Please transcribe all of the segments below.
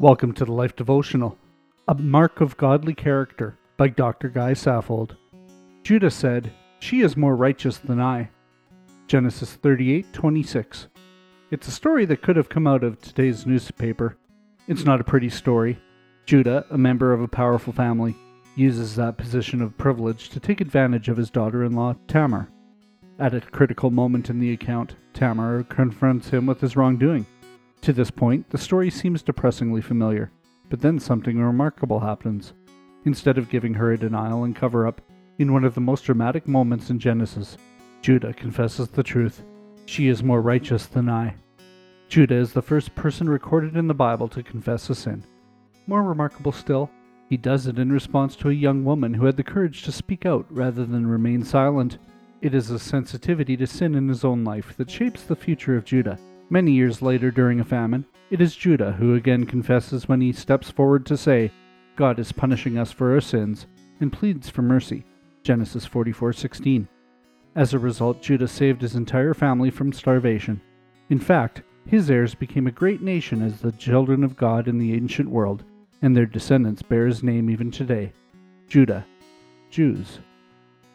Welcome to the Life Devotional, a mark of godly character by Dr. Guy Saffold. Judah said, She is more righteous than I. Genesis 38:26. It's a story that could have come out of today's newspaper. It's not a pretty story. Judah, a member of a powerful family, uses that position of privilege to take advantage of his daughter-in-law, Tamar. At a critical moment in the account, Tamar confronts him with his wrongdoing. To this point, the story seems depressingly familiar, but then something remarkable happens. Instead of giving her a denial and cover up, in one of the most dramatic moments in Genesis, Judah confesses the truth. She is more righteous than I. Judah is the first person recorded in the Bible to confess a sin. More remarkable still, he does it in response to a young woman who had the courage to speak out rather than remain silent. It is a sensitivity to sin in his own life that shapes the future of Judah Many years later, during a famine, it is Judah who again confesses when he steps forward to say, God is punishing us for our sins, and pleads for mercy. Genesis 44:16. As a result, Judah saved his entire family from starvation. In fact, his heirs became a great nation as the children of God in the ancient world, and their descendants bear his name even today. Judah, Jews.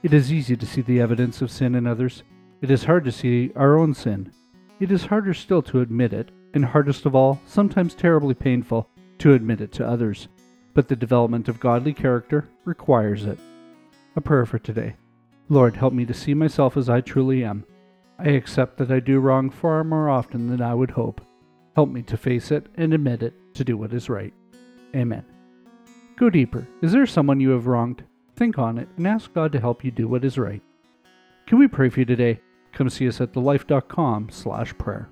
It is easy to see the evidence of sin in others. It is hard to see our own sin. It is harder still to admit it, and hardest of all, sometimes terribly painful, to admit it to others. But the development of godly character requires it. A prayer for today. Lord, help me to see myself as I truly am. I accept that I do wrong far more often than I would hope. Help me to face it and admit it to do what is right. Amen. Go deeper. Is there someone you have wronged? Think on it and ask God to help you do what is right. Can we pray for you today? Come see us at thelife.com slash prayer.